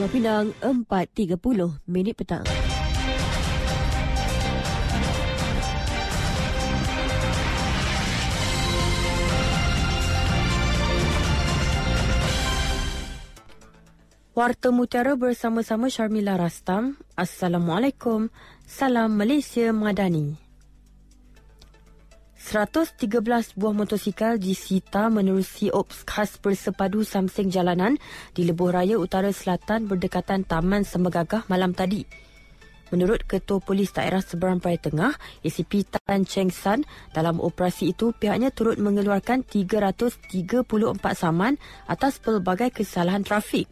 Pulau Pinang 4.30 minit petang. Warta Mutiara bersama-sama Sharmila Rastam. Assalamualaikum. Salam Malaysia Madani. 113 buah motosikal disita menerusi ops khas bersepadu Samseng Jalanan di Lebuh Raya Utara Selatan berdekatan Taman Sembagagah malam tadi. Menurut Ketua Polis Daerah Seberang Peraya Tengah, ACP Tan Cheng San, dalam operasi itu pihaknya turut mengeluarkan 334 saman atas pelbagai kesalahan trafik.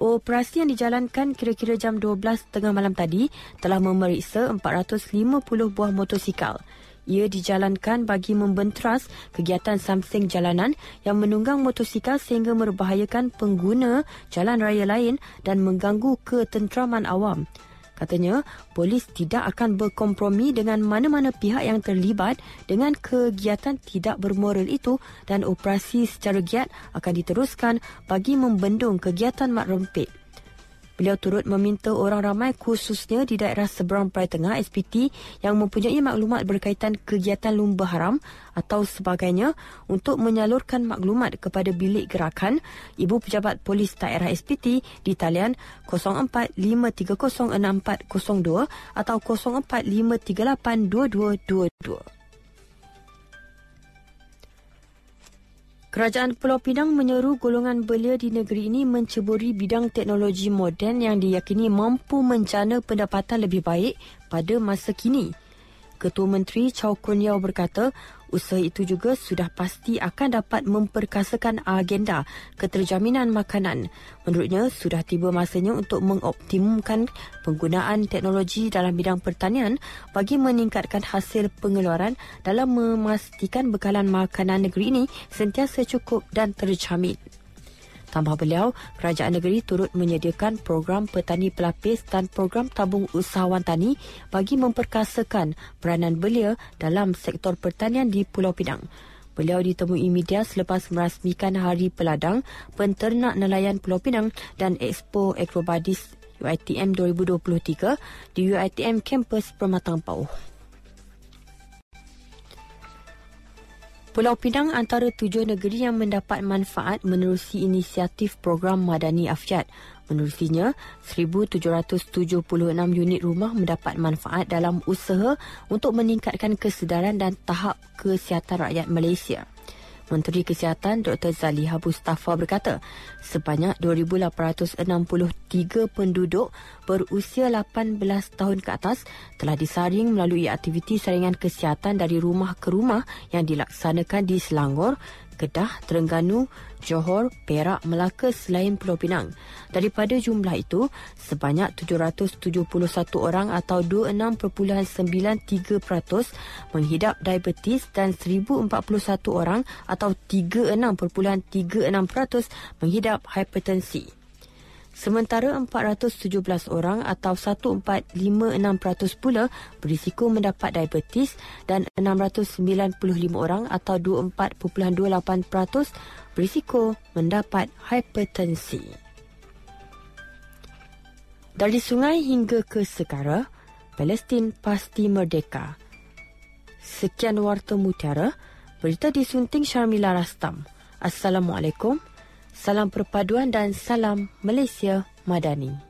Operasi yang dijalankan kira-kira jam 12 tengah malam tadi telah memeriksa 450 buah motosikal. Ia dijalankan bagi membentras kegiatan Samseng jalanan yang menunggang motosikal sehingga membahayakan pengguna jalan raya lain dan mengganggu ketenteraman awam. Katanya, polis tidak akan berkompromi dengan mana-mana pihak yang terlibat dengan kegiatan tidak bermoral itu dan operasi secara giat akan diteruskan bagi membendung kegiatan mak rempit. Beliau turut meminta orang ramai khususnya di daerah seberang Peraya Tengah SPT yang mempunyai maklumat berkaitan kegiatan lumba haram atau sebagainya untuk menyalurkan maklumat kepada bilik gerakan Ibu Pejabat Polis Daerah SPT di talian 0453064402 atau 0453822222. Kerajaan Pulau Pinang menyeru golongan belia di negeri ini menceburi bidang teknologi moden yang diyakini mampu mencana pendapatan lebih baik pada masa kini. Ketua Menteri Chow Kun Yao berkata, usaha itu juga sudah pasti akan dapat memperkasakan agenda keterjaminan makanan. Menurutnya, sudah tiba masanya untuk mengoptimumkan penggunaan teknologi dalam bidang pertanian bagi meningkatkan hasil pengeluaran dalam memastikan bekalan makanan negeri ini sentiasa cukup dan terjamin. Tambah beliau, kerajaan negeri turut menyediakan program petani pelapis dan program tabung usahawan tani bagi memperkasakan peranan belia dalam sektor pertanian di Pulau Pinang. Beliau ditemui media selepas merasmikan Hari Peladang, Penternak Nelayan Pulau Pinang dan Expo Akrobadis UITM 2023 di UITM Campus Permatang Pauh. Pulau Pinang antara tujuh negeri yang mendapat manfaat menerusi inisiatif program Madani Afiat. Menerusinya, 1,776 unit rumah mendapat manfaat dalam usaha untuk meningkatkan kesedaran dan tahap kesihatan rakyat Malaysia. Menteri Kesihatan Dr. Zaliha Mustafa berkata, sebanyak 2,863 penduduk berusia 18 tahun ke atas telah disaring melalui aktiviti saringan kesihatan dari rumah ke rumah yang dilaksanakan di Selangor, Kedah, Terengganu, Johor, Perak, Melaka selain Pulau Pinang. Daripada jumlah itu, sebanyak 771 orang atau 26.93% menghidap diabetes dan 1041 orang atau 36.36% menghidap hipertensi. Sementara 417 orang atau 1456% pula berisiko mendapat diabetes dan 695 orang atau 24.28% berisiko mendapat hipertensi. Dari sungai hingga ke segara, Palestin pasti merdeka. Sekian Warta Mutiara, berita disunting Syarmila Rastam. Assalamualaikum. Salam perpaduan dan salam Malaysia Madani.